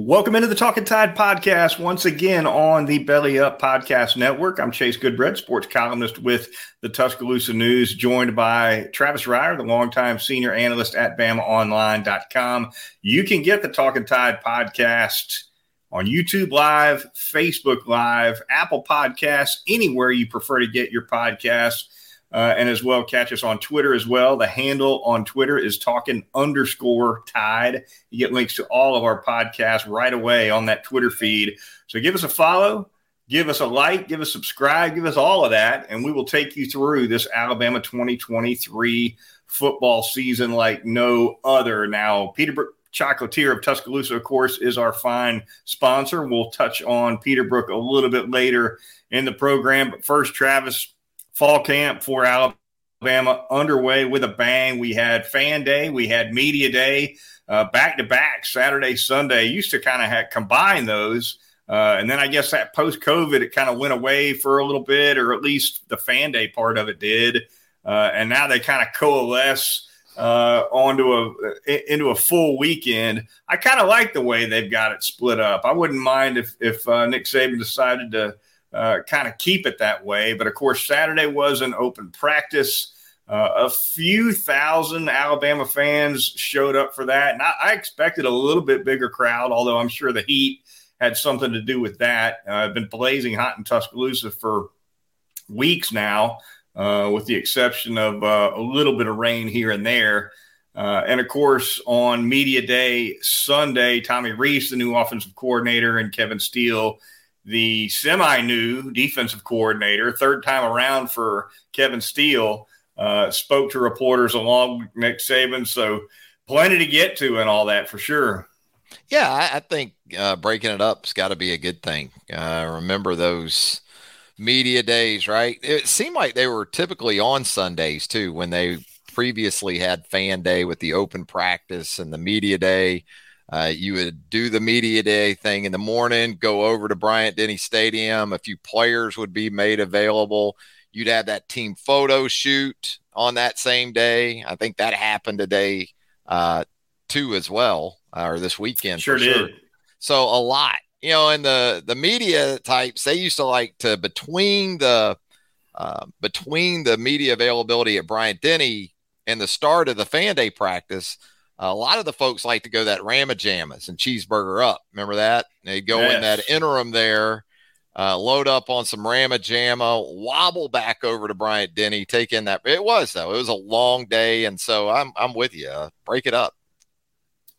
Welcome into the Talking Tide podcast once again on the Belly Up Podcast Network. I'm Chase Goodbread, sports columnist with the Tuscaloosa News, joined by Travis Reier, the longtime senior analyst at BamaOnline.com. You can get the Talking Tide podcast on YouTube Live, Facebook Live, Apple Podcasts, anywhere you prefer to get your podcasts uh, and as well catch us on Twitter as well. The handle on Twitter is talking underscore tide. You get links to all of our podcasts right away on that Twitter feed. So give us a follow, give us a like, give us subscribe, give us all of that, and we will take you through this Alabama 2023 football season like no other. Now, Peterbrooke Chocolatier of Tuscaloosa, of course, is our fine sponsor. We'll touch on Peterbrooke a little bit later in the program. But first, Travis, fall camp for Alabama underway with a bang. We had fan day, we had media day, back to back Saturday, Sunday. Used to kind of combine those. Uh, and then I guess that post COVID, it kind of went away for a little bit, or at least the fan day part of it did. Uh, and now they kind of coalesce uh, onto a into a full weekend. I kind of like the way they've got it split up. I wouldn't mind if if uh, Nick Saban decided to uh, kind of keep it that way. But of course, Saturday was an open practice. Uh, a few thousand Alabama fans showed up for that. And I, I, expected a little bit bigger crowd, although I'm sure the heat had something to do with that. Uh, I've been blazing hot in Tuscaloosa for weeks now, uh, with the exception of uh, a little bit of rain here and there. Uh, and of course, on Media Day Sunday, Tommy Rees, the new offensive coordinator, and Kevin Steele the semi new defensive coordinator, third time around for Kevin Steele, uh, spoke to reporters along with Nick Saban. So plenty to get to and all that for sure. Yeah, I, I think uh, breaking it up's got to be a good thing. Uh, remember those media days, right? It seemed like they were typically on Sundays too, when they previously had fan day with the open practice and the media day. Uh, you would do the media day thing in the morning, go over to Bryant Denny Stadium. A few players would be made available. You'd have that team photo shoot on that same day. I think that happened today uh, too, as well, uh, or this weekend. Sure did. Sure. So a lot, you know, and the the media types they used to like to between the uh, between the media availability at Bryant Denny and the start of the fan day practice a lot of the folks like to go that Rama Jama's and cheeseburger up. Remember that? They go yes. in that interim there, uh, load up on some Rama Jama, wobble back over to Bryant Denny, take in that. It was though. It was a long day, and so I'm I'm with you. Uh, break it up.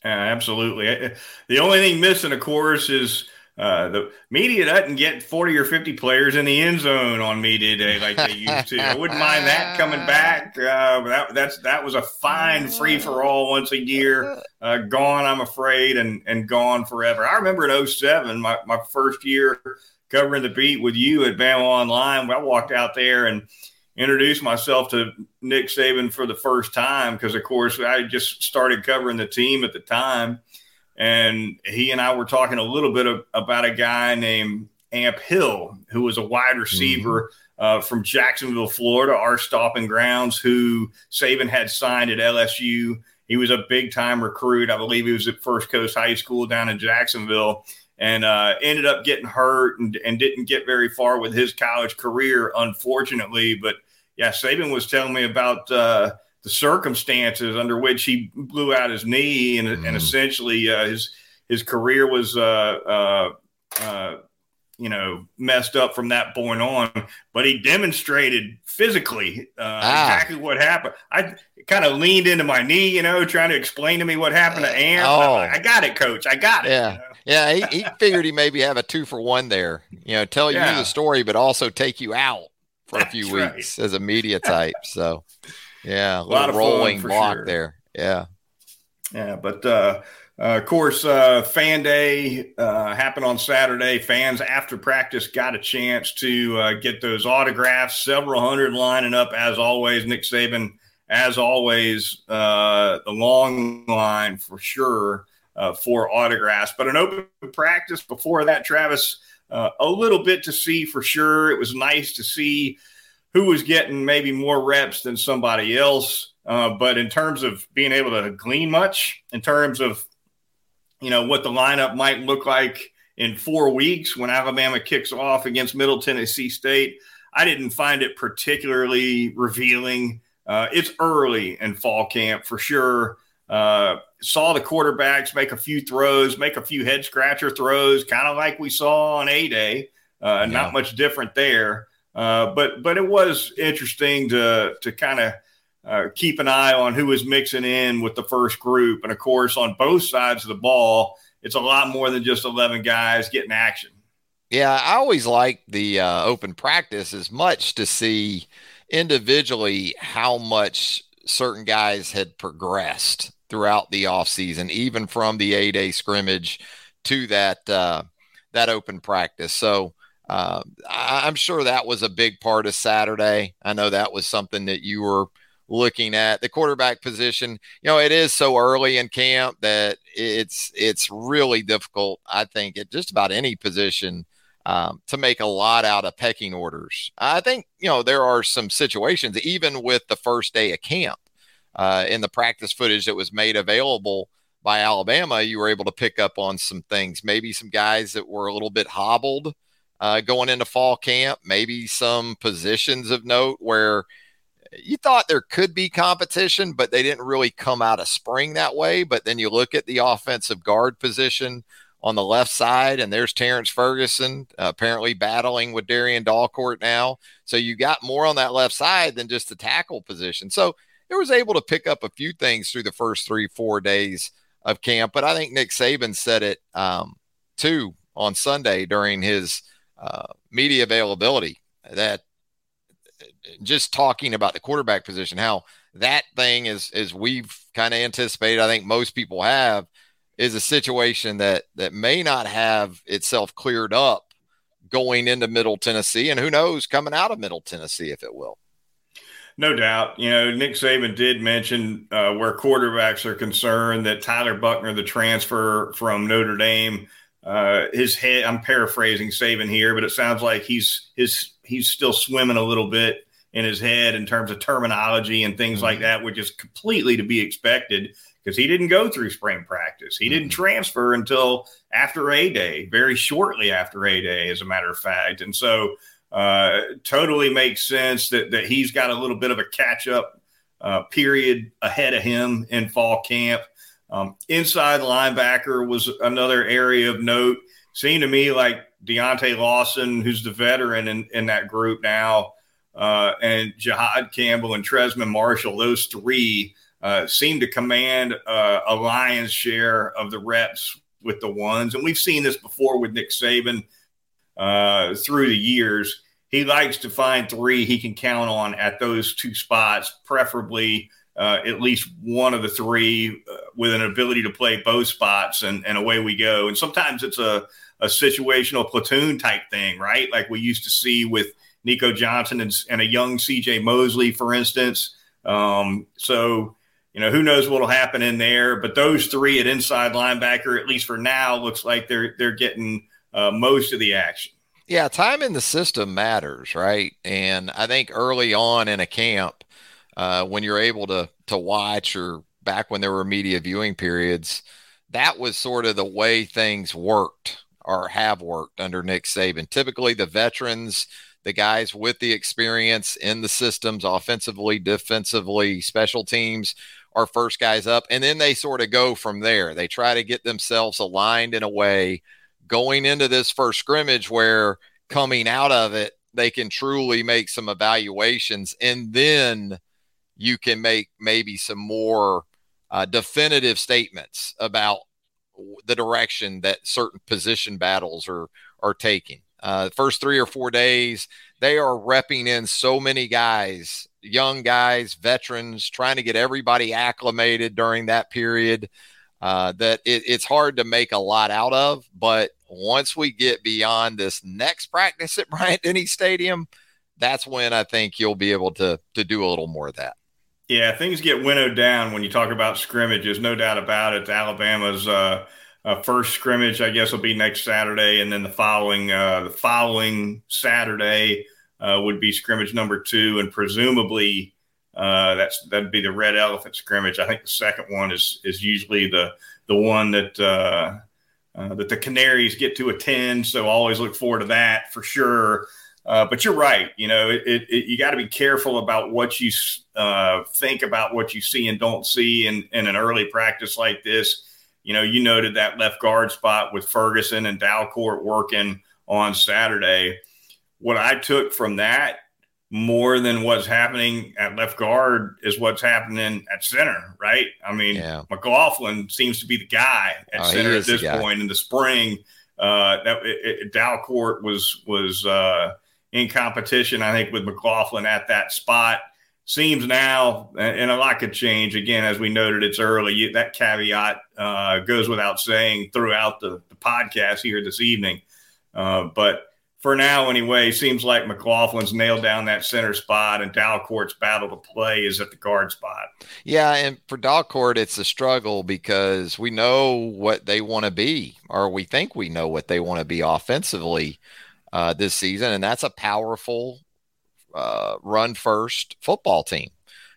Yeah, absolutely. The only thing missing, of course, is uh, the media doesn't get 40 or 50 players in the end zone on media day like they used to. I wouldn't mind that coming back. Uh, that, that's, that was a fine free for all once a year. Uh, gone, I'm afraid, and, and gone forever. I remember in 07, my, my first year covering the beat with you at Bama Online. I walked out there and introduced myself to Nick Saban for the first time because, of course, I just started covering the team at the time and he and I were talking a little bit of, about a guy named Amp Hill, who was a wide receiver mm-hmm. uh, from Jacksonville, Florida, our stopping grounds, who Saban had signed at LSU. He was a big time recruit. I believe he was at First Coast High School down in Jacksonville and uh, ended up getting hurt and, and didn't get very far with his college career, unfortunately. But yeah, Saban was telling me about. Uh, the circumstances under which he blew out his knee and, mm. and essentially uh, his his career was uh, uh, uh, you know messed up from that point on. But he demonstrated physically uh, ah. exactly what happened. I kind of leaned into my knee, you know, trying to explain to me what happened to Amp. Oh. I, I got it, coach. I got it. Yeah. You know? Yeah, he, he figured he maybe have a two for one there. You know, tell yeah. you the story, but also take you out for a few That's weeks right. as a media type. So Yeah, a, a lot of rolling block sure. there. Yeah. Yeah, but uh, uh, of course, uh, fan day uh, happened on Saturday. Fans after practice got a chance to uh, get those autographs. Several hundred lining up as always. Nick Saban, as always, uh, the long line for sure uh, for autographs. But an open practice before that, Travis, a little bit to see for sure. It was nice to see who was getting maybe more reps than somebody else. but in terms of being able to glean much, in terms of you know, what the lineup might look like in four weeks when Alabama kicks off against Middle Tennessee State. I didn't find it particularly revealing. Uh, it's early in fall camp for sure. Uh, saw the quarterbacks make a few throws, make a few head scratcher throws, kind of like we saw on A Day. Uh, yeah. Not much different there, uh, but but it was interesting to to kind of uh, keep an eye on who was mixing in with the first group. And of course, on both sides of the ball, it's a lot more than just 11 guys getting action. Yeah, I always like the uh, open practice as much to see individually how much certain guys had progressed throughout the offseason, even from the A day scrimmage to that uh, that open practice. So uh, I'm sure that was a big part of Saturday. I know that was something that you were looking at the quarterback position. You know, it is so early in camp that it's it's really difficult. I think at just about any position um, to make a lot out of pecking orders. I think you know there are some situations even with the first day of camp uh, in the practice footage that was made available by Alabama. You were able to pick up on some things. Maybe some guys that were a little bit hobbled. Uh, going into fall camp, maybe some positions of note where you thought there could be competition, but they didn't really come out of spring that way. But then you look at the offensive guard position on the left side, and there's Terrence Ferguson uh, apparently battling with Darrian Dalcourt now. So you got more on that left side than just the tackle position. So it was able to pick up a few things through the first three, four days of camp. But I think Nick Saban said it um, too on Sunday during his uh, media availability that just talking about the quarterback position, how that thing is, as we've kind of anticipated, I think most people have, is a situation that that may not have itself cleared up going into Middle Tennessee, and who knows coming out of Middle Tennessee if it will. No doubt. You know, Nick Saban did mention uh, where quarterbacks are concerned that Tyler Buchner, the transfer from Notre Dame, uh, his head. I'm paraphrasing Saban here, but it sounds like he's his he's still swimming a little bit in his head in terms of terminology and things mm-hmm. like that, which is completely to be expected because he didn't go through spring practice. He mm-hmm. didn't transfer until after A Day, very shortly after A Day, as a matter of fact. And so, uh, totally makes sense that that he's got a little bit of a catch up uh, period ahead of him in fall camp. Um, inside linebacker was another area of note. Seemed to me like Deontae Lawson, who's the veteran in, in that group now, uh, and Jihaad Campbell and Trezmen Marshall, those three uh, seem to command uh, a lion's share of the reps with the ones. And we've seen this before with Nick Saban uh, through the years. He likes to find three he can count on at those two spots, preferably uh, at least one of the three uh, with an ability to play both spots, and, and away we go. And sometimes it's a, a situational platoon type thing, right? Like we used to see with Nico Johnson and, and a young CJ Mosley, for instance. Um, so, you know, who knows what'll happen in there? But those three at inside linebacker, at least for now, looks like they're they're getting uh, most of the action. Yeah, time in the system matters, right? And I think early on in a camp, uh, when you're able to to watch, or back when there were media viewing periods, that was sort of the way things worked or have worked under Nick Saban. Typically, the veterans the guys with the experience in the systems, offensively, defensively, special teams are first guys up. And then they sort of go from there. They try to get themselves aligned in a way going into this first scrimmage where coming out of it, they can truly make some evaluations. And then you can make maybe some more uh, definitive statements about the direction that certain position battles are are taking uh, first three or four days, they are repping in so many guys young guys, veterans, trying to get everybody acclimated during that period. Uh, that it, it's hard to make a lot out of. But once we get beyond this next practice at Bryant Denny Stadium, that's when I think you'll be able to to do a little more of that. Yeah, things get winnowed down when you talk about scrimmages. No doubt about it. Alabama's uh, uh, first scrimmage, I guess, will be next Saturday, and then the following uh, the following Saturday uh, would be scrimmage number two, and presumably uh, that's that'd be the Red Elephant scrimmage. I think the second one is is usually the the one that uh, that the Canaries get to attend. So always look forward to that for sure. Uh, but you're right. You know, it, it, you got to be careful about what you uh, think about what you see and don't see in, in an early practice like this. You know, you noted that left guard spot with Ferguson and Dalcourt working on Saturday. What I took from that more than what's happening at left guard is what's happening at center, right? I mean, yeah. McLaughlin seems to be the guy at oh, center at this point in the spring. Uh, that it, it, Dalcourt was was uh, in competition, I think, with McLaughlin at that spot. Seems now, and a lot could change. Again, as we noted, it's early. That caveat uh, goes without saying throughout the, the podcast here this evening. Uh, but for now, anyway, seems like McLaughlin's nailed down that center spot, and Dalcourt's battle to play is at the guard spot. Yeah, and for Dalcourt, it's a struggle because we know what they want to be, or we think we know what they want to be offensively uh, this season, and that's a powerful uh, run first football team.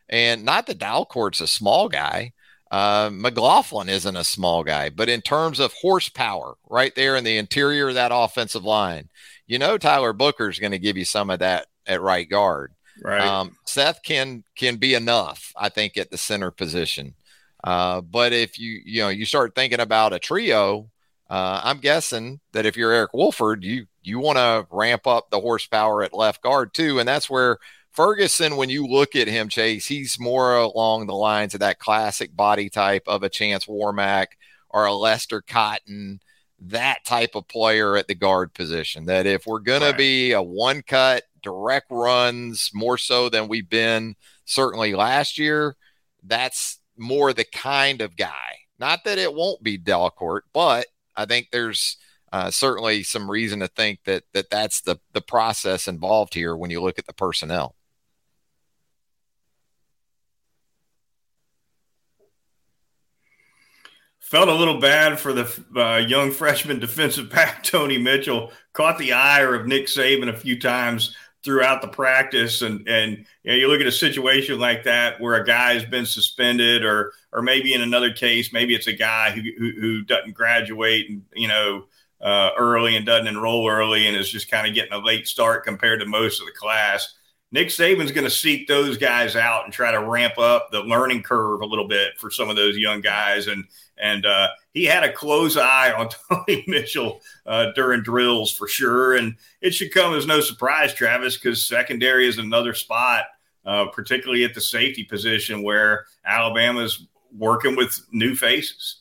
And not that Dalcourt's a small guy. Uh, McLaughlin isn't a small guy, but in terms of horsepower, right there in the interior of that offensive line, you know Tyler Booker is going to give you some of that at right guard. Right. Um, Seth can can be enough, I think, at the center position. Uh, but if you you know you start thinking about a trio, uh, I'm guessing that if you're Eric Wolford, you you want to ramp up the horsepower at left guard too, and that's where Ferguson, when you look at him, Chase, he's more along the lines of that classic body type of a Chance Warmack or a Lester Cotton, that type of player at the guard position. That if we're going right. to be a one cut, direct runs more so than we've been certainly last year, that's more the kind of guy. Not that it won't be Dalcourt, but I think there's uh, certainly some reason to think that that that's the the process involved here when you look at the personnel. Felt a little bad for the uh, young freshman defensive back Tony Mitchell. Caught the ire of Nick Saban a few times throughout the practice, and and you, know, you look at a situation like that where a guy has been suspended, or or maybe in another case, maybe it's a guy who who, who doesn't graduate, and you know uh, early and doesn't enroll early and is just kind of getting a late start compared to most of the class. Nick Saban's going to seek those guys out and try to ramp up the learning curve a little bit for some of those young guys. And and uh, he had a close eye on Tony Mitchell uh, during drills for sure. And it should come as no surprise, Travis, because secondary is another spot, uh, particularly at the safety position where Alabama's working with new faces.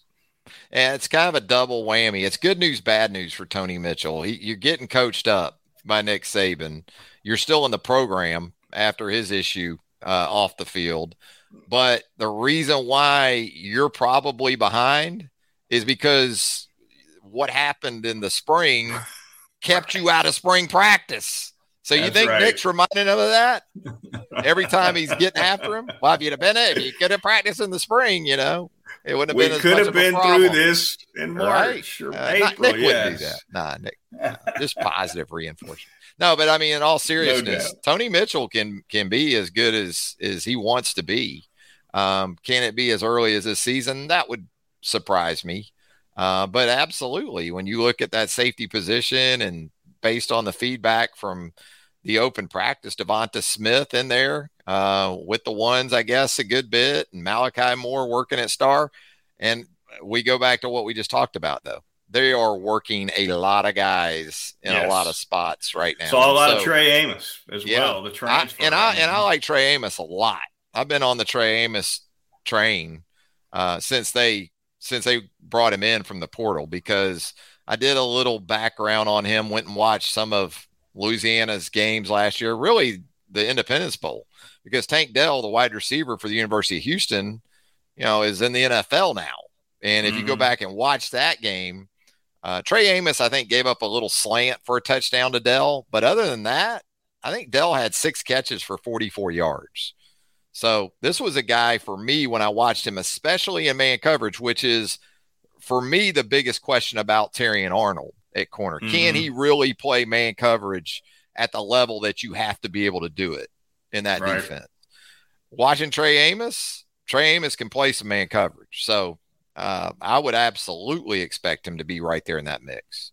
And it's kind of a double whammy. It's good news, bad news for Tony Mitchell. He, you're getting coached up by Nick Saban. You're still in the program after his issue uh, off the field. But the reason why you're probably behind is because what happened in the spring kept you out of spring practice. So you That's think right. Nick's reminding him of that every time he's getting after him? Well, if you'd have been it, if you could have practiced in the spring, you know, it wouldn't have we been. We could have been through this in March right. or uh, April. Nick yes. wouldn't do that. Nah, Nick, just positive reinforcement. No, but I mean, in all seriousness, no Tony Mitchell can can be as good as as he wants to be. Um, can it be as early as this season? That would surprise me. Uh, but absolutely, when you look at that safety position and based on the feedback from the open practice, Devonta Smith in there uh, with the ones, I guess, a good bit, and Malachi Moore working at Star. And we go back to what we just talked about, though. They are working a lot of guys in yes. a lot of spots right now. Saw a lot so, of Trey Amos as yeah, well. The I, and I and I like Trey Amos a lot. I've been on the Trey Amos train uh, since they since they brought him in from the portal because I did a little background on him. Went and watched some of Louisiana's games last year. Really the Independence Bowl because Tank Dell, the wide receiver for the University of Houston, you know, is in the NFL now. And if mm-hmm. you go mm-hmm. back and watch that game, uh, Trey Amos, I think, gave up a little slant for a touchdown to Dell. But other than that, I think Dell had six catches for 44 yards. So this was a guy for me when I watched him, especially in man coverage, which is for me the biggest question about Terrion Arnold at corner. Mm-hmm. Can he really play man coverage at the level that you have to be able to do it in that right. defense? Watching Trey Amos, Trey Amos can play some man coverage. So uh, I would absolutely expect him to be right there in that mix.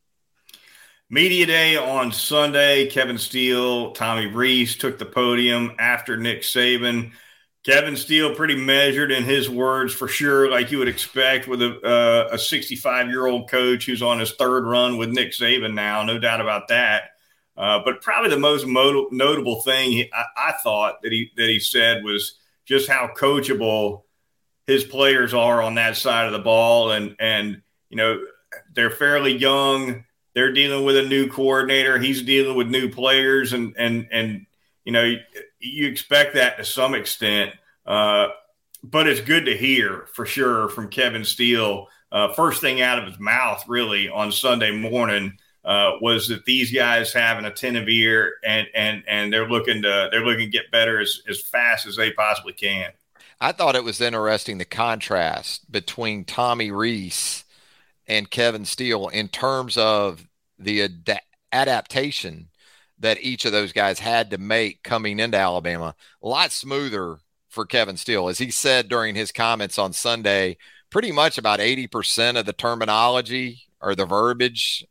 Media day on Sunday. Kevin Steele, Tommy Rees took the podium after Nick Saban. Kevin Steele pretty measured in his words for sure, like you would expect with a uh, a 65 year old coach who's on his third run with Nick Saban now, no doubt about that. Uh, but probably the most mo- notable thing he, I, I, thought that he that he said was just how coachable his players are on that side of the ball, and and you know they're fairly young. They're dealing with a new coordinator. He's dealing with new players, and and and you know you expect that to some extent. Uh, but it's good to hear for sure from Kevin Steele. Uh, first thing out of his mouth, really, on Sunday morning uh, was that these guys have an attentive ear and and and they're looking to they're looking to get better as, as fast as they possibly can. I thought it was interesting the contrast between Tommy Rees and Kevin Steele in terms of the ad- adaptation that each of those guys had to make coming into Alabama. A lot smoother for Kevin Steele. As he said during his comments on Sunday, pretty much about 80% of the terminology or the verbiage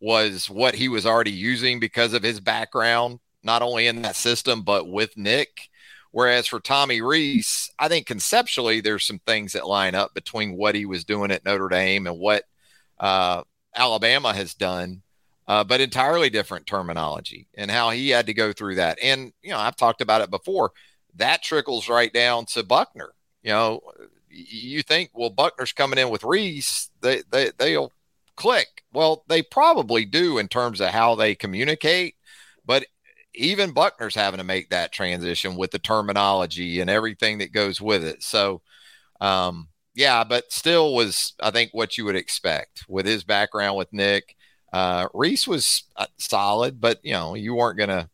was what he was already using because of his background, not only in that system, but with Nick. Whereas for Tommy Rees, I think conceptually there's some things that line up between what he was doing at Notre Dame and what uh, Alabama has done, uh, but entirely different terminology and how he had to go through that. And, you know, I've talked about it before. That trickles right down to Buchner. You know, you think, well, Buchner's coming in with Rees, they, they, they'll click. Well, they probably do in terms of how they communicate, but even Buchner's having to make that transition with the terminology and everything that goes with it. So, um, yeah, but still was, I think, what you would expect with his background with Nick. Uh, Rees was uh, solid, but you know, you weren't gonna,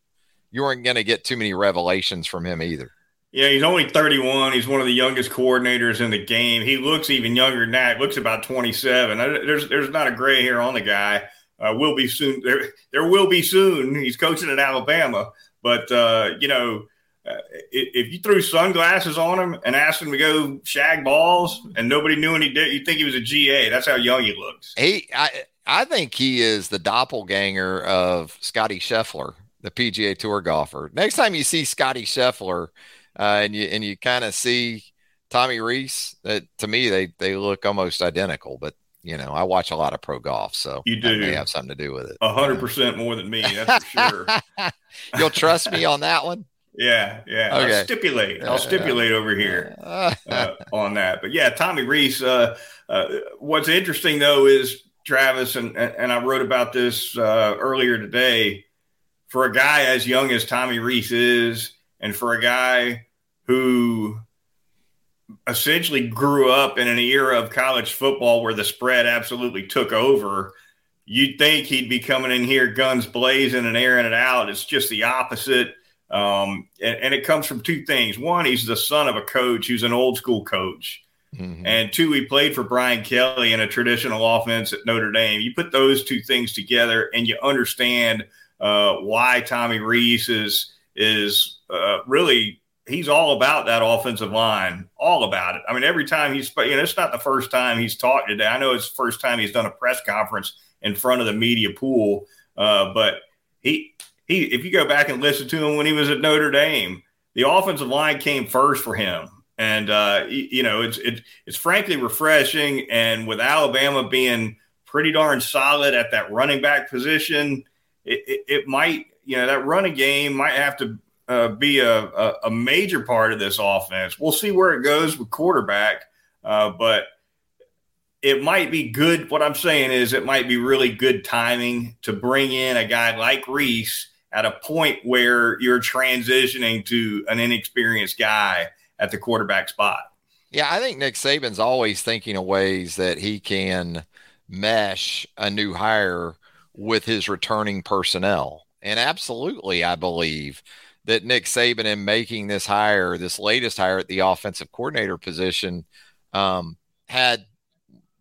you weren't gonna get too many revelations from him either. Yeah, he's only 31. He's one of the youngest coordinators in the game. He looks even younger than that. Looks about 27. There's there's not a gray hair on the guy. Uh, will be soon. There, there will be soon. He's coaching at Alabama, but uh, you know, uh, if you threw sunglasses on him and asked him to go shag balls, and nobody knew any, did, you think he was a GA. That's how young he looks. He, I, I think he is the doppelganger of Scotty Scheffler, the PGA Tour golfer. Next time you see Scotty Scheffler uh, and you and you kind of see Tommy Rees, That to me they they look almost identical, but you know I watch a lot of pro golf, so you do may have something to do with it. A hundred percent more than me, that's for sure. You'll trust me on that one. Yeah, yeah. Okay. I'll stipulate. I'll stipulate over here uh, on that. But yeah, Tommy Rees. Uh, uh, what's interesting though is Travis, and and I wrote about this uh, earlier today. For a guy as young as Tommy Rees is, and for a guy who essentially grew up in an era of college football where the spread absolutely took over. You'd think he'd be coming in here guns blazing and airing it out. It's just the opposite. Um, and, and, it comes from two things. One, he's the son of a coach who's an old school coach. Mm-hmm. And two, he played for Brian Kelly in a traditional offense at Notre Dame. You put those two things together and you understand uh, why Tommy Rees is, is uh, really he's all about that offensive line, all about it. I mean, every time he's, you know, it's not the first time he's talked today. I know it's the first time he's done a press conference in front of the media pool, uh, but he, he, if you go back and listen to him when he was at Notre Dame, the offensive line came first for him. And, uh, you know, it's, it, it's frankly refreshing. And with Alabama being pretty darn solid at that running back position, it, it, it might, you know, that running game might have to uh, be a, a, a, major part of this offense. We'll see where it goes with quarterback, uh, but it might be good. What I'm saying is, it might be really good timing to bring in a guy like Rees at a point where you're transitioning to an inexperienced guy at the quarterback spot. Yeah, I think Nick Saban's always thinking of ways that he can mesh a new hire with his returning personnel. And absolutely, I believe that Nick Saban, in making this hire, this latest hire at the offensive coordinator position, um, had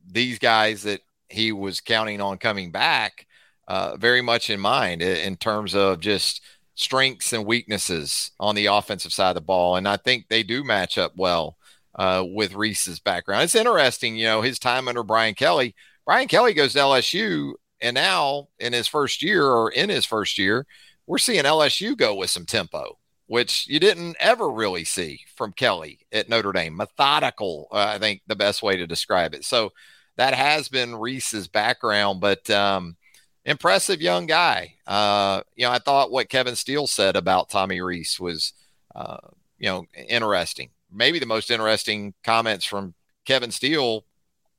these guys that he was counting on coming back uh, very much in mind in terms of just strengths and weaknesses on the offensive side of the ball. And I think they do match up well uh, with Rees's background. It's interesting, you know, his time under Brian Kelly. Brian Kelly goes to LSU, and now in his first year or in his first year, we're seeing LSU go with some tempo, which you didn't ever really see from Kelly at Notre Dame. Methodical, uh, I think the best way to describe it. So that has been Rees's background, but um, impressive young guy. Uh, you know, I thought what Kevin Steele said about Tommy Rees was, uh, you know, interesting. Maybe the most interesting comments from Kevin Steele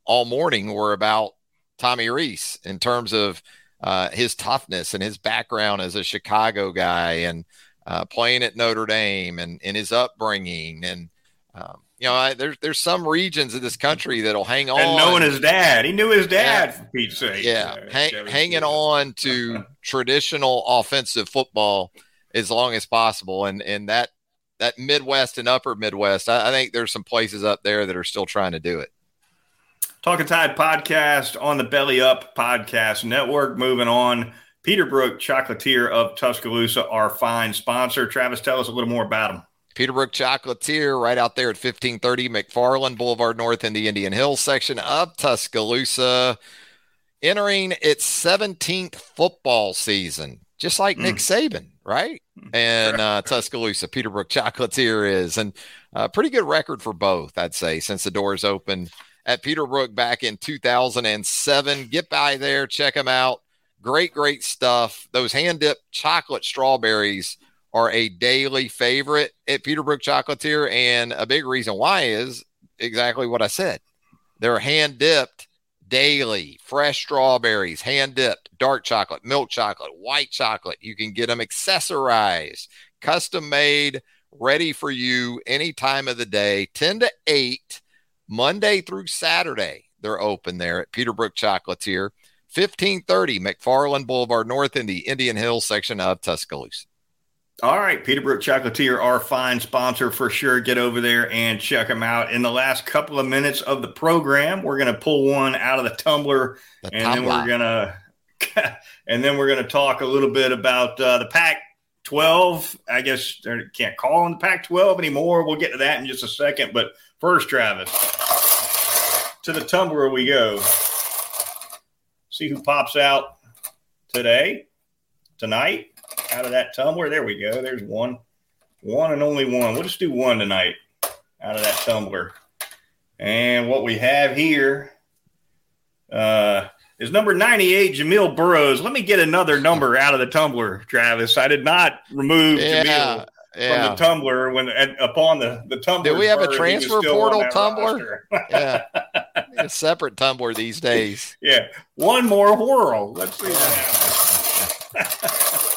all morning were about Tommy Rees in terms of uh, his toughness and his background as a Chicago guy and uh, playing at Notre Dame and, and his upbringing and um, you know, I, there's there's some regions of this country that'll hang on. And knowing his dad, he knew his dad yeah, for Pete's sake. Yeah, uh, hang, hanging on to traditional offensive football as long as possible, and and that that Midwest and Upper Midwest, I, I think there's some places up there that are still trying to do it. Talking Tide podcast on the Belly Up Podcast Network. Moving on, Peterbrooke Chocolatier of Tuscaloosa, our fine sponsor. Travis, tell us a little more about him. Peterbrooke Chocolatier, right out there at 1530 McFarland Boulevard North in the Indian Hills section of Tuscaloosa, entering its 17th football season, just like mm. Nick Saban, right? Mm. And uh, Tuscaloosa, Peterbrooke Chocolatier is, and a uh, pretty good record for both, I'd say, since the doors opened at Peterbrooke back in 2007. Get by there, check them out. Great, great stuff. Those hand dipped chocolate strawberries are a daily favorite at Peterbrooke Chocolatier. And a big reason why is exactly what I said. They're hand dipped daily, fresh strawberries, hand dipped, dark chocolate, milk chocolate, white chocolate. You can get them accessorized, custom made, ready for you any time of the day, 10 to 8, Monday through Saturday. They're open there at Peterbrooke Chocolatier, 1530 McFarland Boulevard North in the Indian Hills section of Tuscaloosa. All right, Peterbrooke Chocolatier, our fine sponsor for sure. Get over there and check them out. In the last couple of minutes of the program, we're going to pull one out of the tumbler, the and then we're going to, and then we're going to talk a little bit about uh, the Pac-12. I guess they can't call them the Pac-12 anymore. We'll get to that in just a second. But first, Travis, to the tumbler we go. See who pops out today, tonight out of that tumbler. There we go. There's one, one and only one. We'll just do one tonight out of that tumbler. And what we have here uh, is number 98, Jamil Burroughs. Let me get another number out of the tumbler, Travis. I did not remove yeah, Jamil yeah. from the tumbler when at, upon the, the tumbler. Do we have a transfer portal tumbler? yeah. A separate tumbler these days. Yeah. One more whirl. Let's see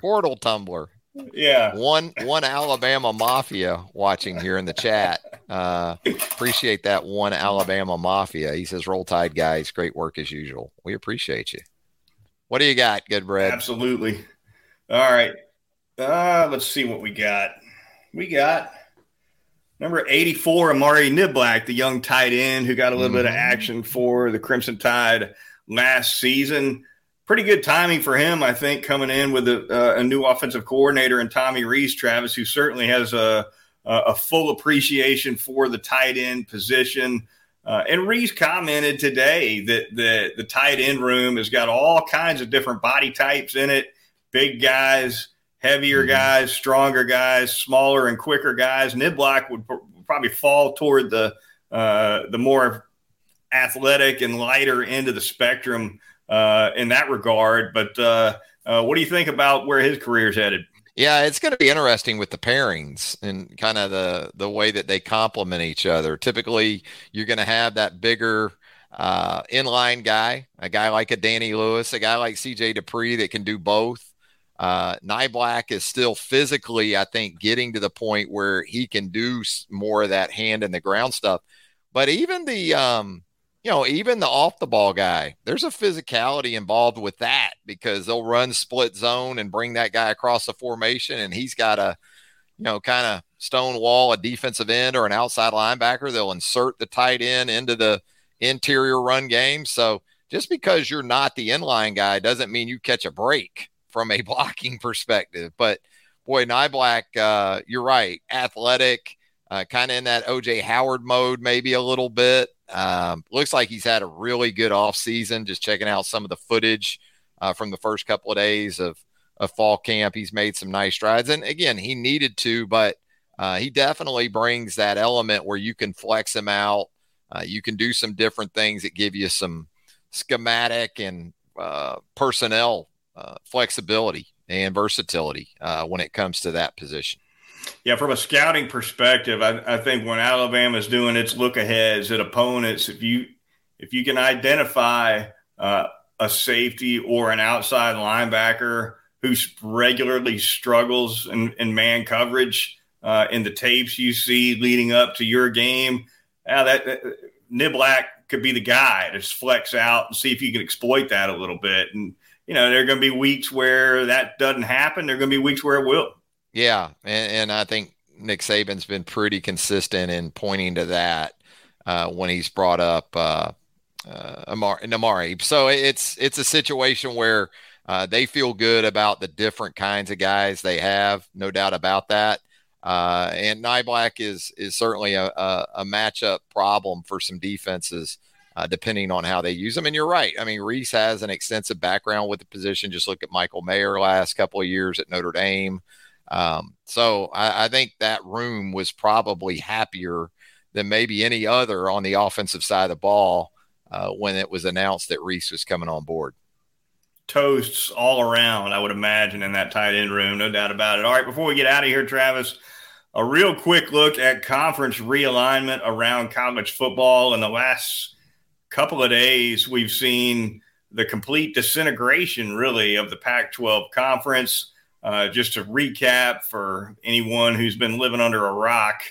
portal tumbler. Yeah. One one Alabama Mafia watching here in the chat. Uh, appreciate that one Alabama Mafia. He says, "Roll Tide, guys. Great work as usual. We appreciate you." What do you got, Goodbread? Absolutely. All right. Uh, let's see what we got. We got number 84, Amari Niblack, the young tight end who got a little mm-hmm. bit of mm-hmm. action for the Crimson Tide last season pretty good timing for him, I think, coming in with a, uh, a new offensive coordinator and Tommy Rees, Travis, who certainly has a, a full appreciation for the tight end position. Uh, and Rees commented today that the, the tight end room has got all kinds of different body types in it big guys, heavier mm-hmm. guys, stronger guys, smaller and quicker guys. Niblack would probably fall toward the, uh, the more athletic and lighter end of the spectrum uh, in that regard. But uh, uh, what do you think about where his career is headed? Yeah, it's going to be interesting with the pairings and kind of the the way that they complement each other. Typically, you're going to have that bigger uh, inline guy, a guy like a Danny Lewis, a guy like CJ Dippre that can do both. Uh, Niblack is still physically, I think, getting to the point where he can do more of that hand in the ground stuff. But even the, um, you know, even the off the ball guy, there's a physicality involved with that because they'll run split zone and bring that guy across the formation, and he's got a, you know, kind of stonewall a defensive end or an outside linebacker. They'll insert the tight end into the interior run game. So just because you're not the inline guy doesn't mean you catch a break from a blocking perspective. But boy, Niblack, uh, you're right. Athletic, uh, kind of in that OJ Howard mode, maybe a little bit. Um, looks like he's had a really good off season. Just checking out some of the footage uh, from the first couple of days of of fall camp. He's made some nice strides, and again, he needed to, but uh, he definitely brings that element where you can flex him out. Uh, you can do some different things that give you some schematic and uh, personnel uh, flexibility and versatility uh, when it comes to that position. Yeah, from a scouting perspective, I, I think when Alabama's doing its look aheads at opponents, if you if you can identify uh, a safety or an outside linebacker who regularly struggles in, in man coverage uh, in the tapes you see leading up to your game, uh, that, that Niblack could be the guy to flex out and see if you can exploit that a little bit. And you know, there are going to be weeks where that doesn't happen. There are going to be weeks where it will. Yeah, and, and I think Nick Saban's been pretty consistent in pointing to that uh, when he's brought up uh, uh, Amari. So it's it's a situation where uh, they feel good about the different kinds of guys they have, no doubt about that. Uh, and Niblack is is certainly a, a, a matchup problem for some defenses uh, depending on how they use them. And you're right. I mean, Rees has an extensive background with the position. Just look at Michael Mayer last couple of years at Notre Dame. Um, so I, I, think that room was probably happier than maybe any other on the offensive side of the ball uh, when it was announced that Rees was coming on board. Toasts all around, I would imagine, in that tight end room, no doubt about it. All right, before we get out of here, Travis, a real quick look at conference realignment around college football in the last couple of days, we've seen the complete disintegration, really, of the Pac 12 conference. Uh, just to recap for anyone who's been living under a rock,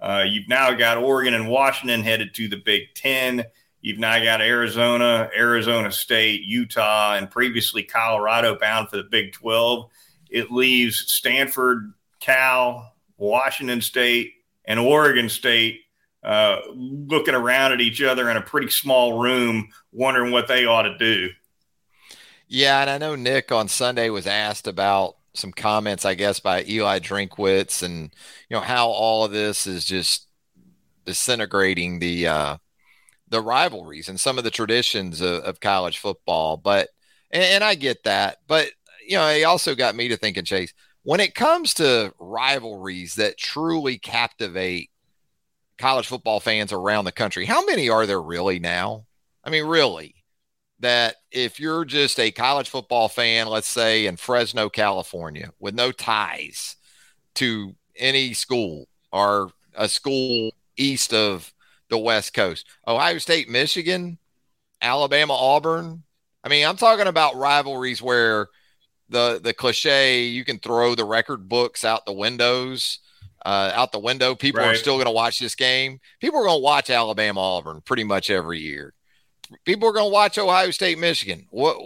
uh, you've now got Oregon and Washington headed to the Big Ten. You've now got Arizona, Arizona State, Utah, and previously Colorado bound for the Big 12. It leaves Stanford, Cal, Washington State, and Oregon State uh, looking around at each other in a pretty small room, wondering what they ought to do. Yeah, and I know Nick on Sunday was asked about some comments, I guess, by Eli Drinkwitz, and you know how all of this is just disintegrating the uh, the rivalries and some of the traditions of, of college football. But and, and I get that, but you know, he also got me to thinking, Chase, when it comes to rivalries that truly captivate college football fans around the country. How many are there really now? I mean, really, that if you're just a college football fan, let's say in Fresno, California, with no ties to any school or a school east of the West Coast, Ohio State, Michigan, Alabama, Auburn. I mean, I'm talking about rivalries where the the cliche you can throw the record books out the windows uh, out the window. People right. are still going to watch this game. People are going to watch Alabama Auburn pretty much every year. People are going to watch Ohio State Michigan. What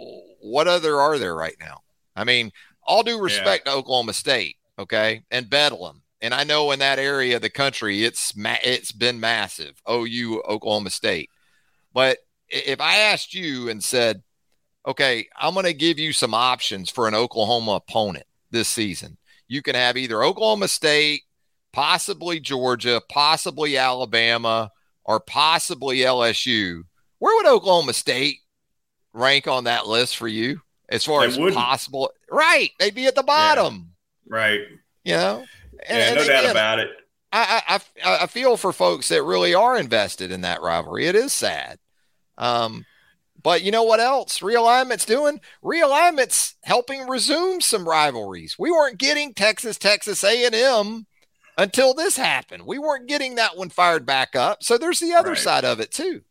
what other are there right now? I mean, all due respect yeah. to Oklahoma State, okay, and Bedlam. And I know in that area of the country, it's ma- it's been massive. OU Oklahoma State, but if I asked you and said, okay, I'm going to give you some options for an Oklahoma opponent this season. You can have either Oklahoma State, possibly Georgia, possibly Alabama, or possibly LSU, where would Oklahoma State rank on that list for you as far they as wouldn't. possible? Right. They'd be at the bottom. Yeah. Right. You know? And, yeah, no doubt about it. I, I, I feel for folks that really are invested in that rivalry. It is sad. Um, but you know what else realignment's doing? Realignment's helping resume some rivalries. We weren't getting Texas, Texas A&M until this happened. We weren't getting that one fired back up. So there's the other right. side of it too.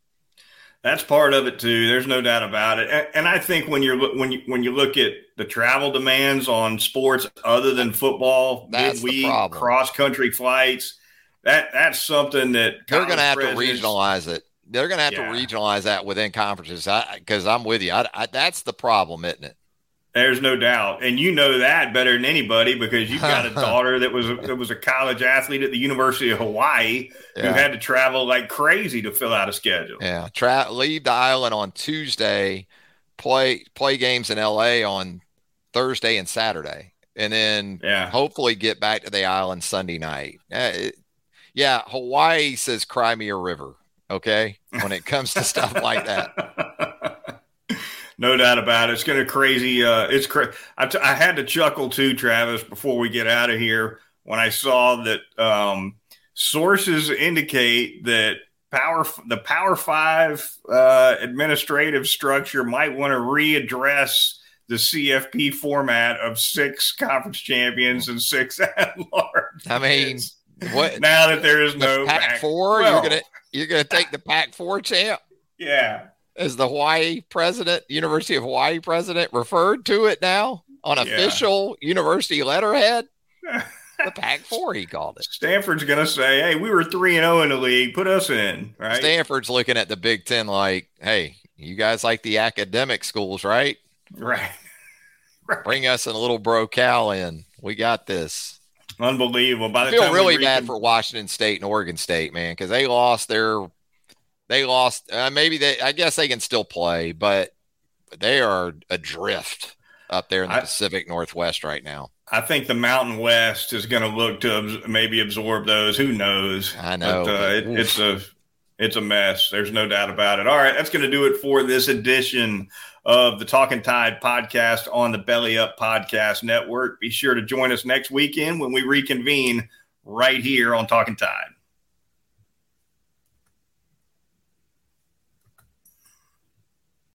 That's part of it too. There's no doubt about it. And, and, I think when you're when you when you look at the travel demands on sports other than football, that's midweek, cross country flights, that that's something that they're going to have to regionalize it. They're going to have yeah. to regionalize that within conferences. Because I'm with you. I, I, that's the problem, isn't it? There's no doubt, and you know that better than anybody because you've got a daughter that was a, that was a college athlete at the University of Hawaii yeah. who had to travel like crazy to fill out a schedule. Yeah, Tra- leave the island on Tuesday, play play games in LA on Thursday and Saturday, and then yeah. hopefully get back to the island Sunday night. Uh, it, yeah, Hawaii says cry me a river. Okay, when it comes to stuff like that. No doubt about it. It's going to crazy. Uh, it's crazy. I, t- I had to chuckle too, Travis, before we get out of here when I saw that um, sources indicate that power the Power Five uh, administrative structure might want to readdress the CFP format of six conference champions and six at large. I mean, what now that there is no Pac four? Well, you're gonna you're gonna take the Pac four champ. Yeah, as the Hawaii president, University of Hawaii president, referred to it now on official university letterhead. the Pac Four, he called it. Stanford's going to say, "Hey, we were three and zero oh in the league. Put us in." Right? Stanford's looking at the Big Ten like, "Hey, you guys like the academic schools, right? Right. right. Bring us a little bro Cal in. We got this." Unbelievable. By the I feel really bad for Washington State and Oregon State, man, because they lost their they lost. Uh, maybe they. I guess they can still play, but they are adrift up there in the I, Pacific Northwest right now. I think the Mountain West is going to look to maybe absorb those. Who knows? I know. But, uh, it, it's a it's a mess. There's no doubt about it. All right, that's going to do it for this edition of the Talking Tide podcast on the Belly Up Podcast Network. Be sure to join us next weekend when we reconvene right here on Talking Tide.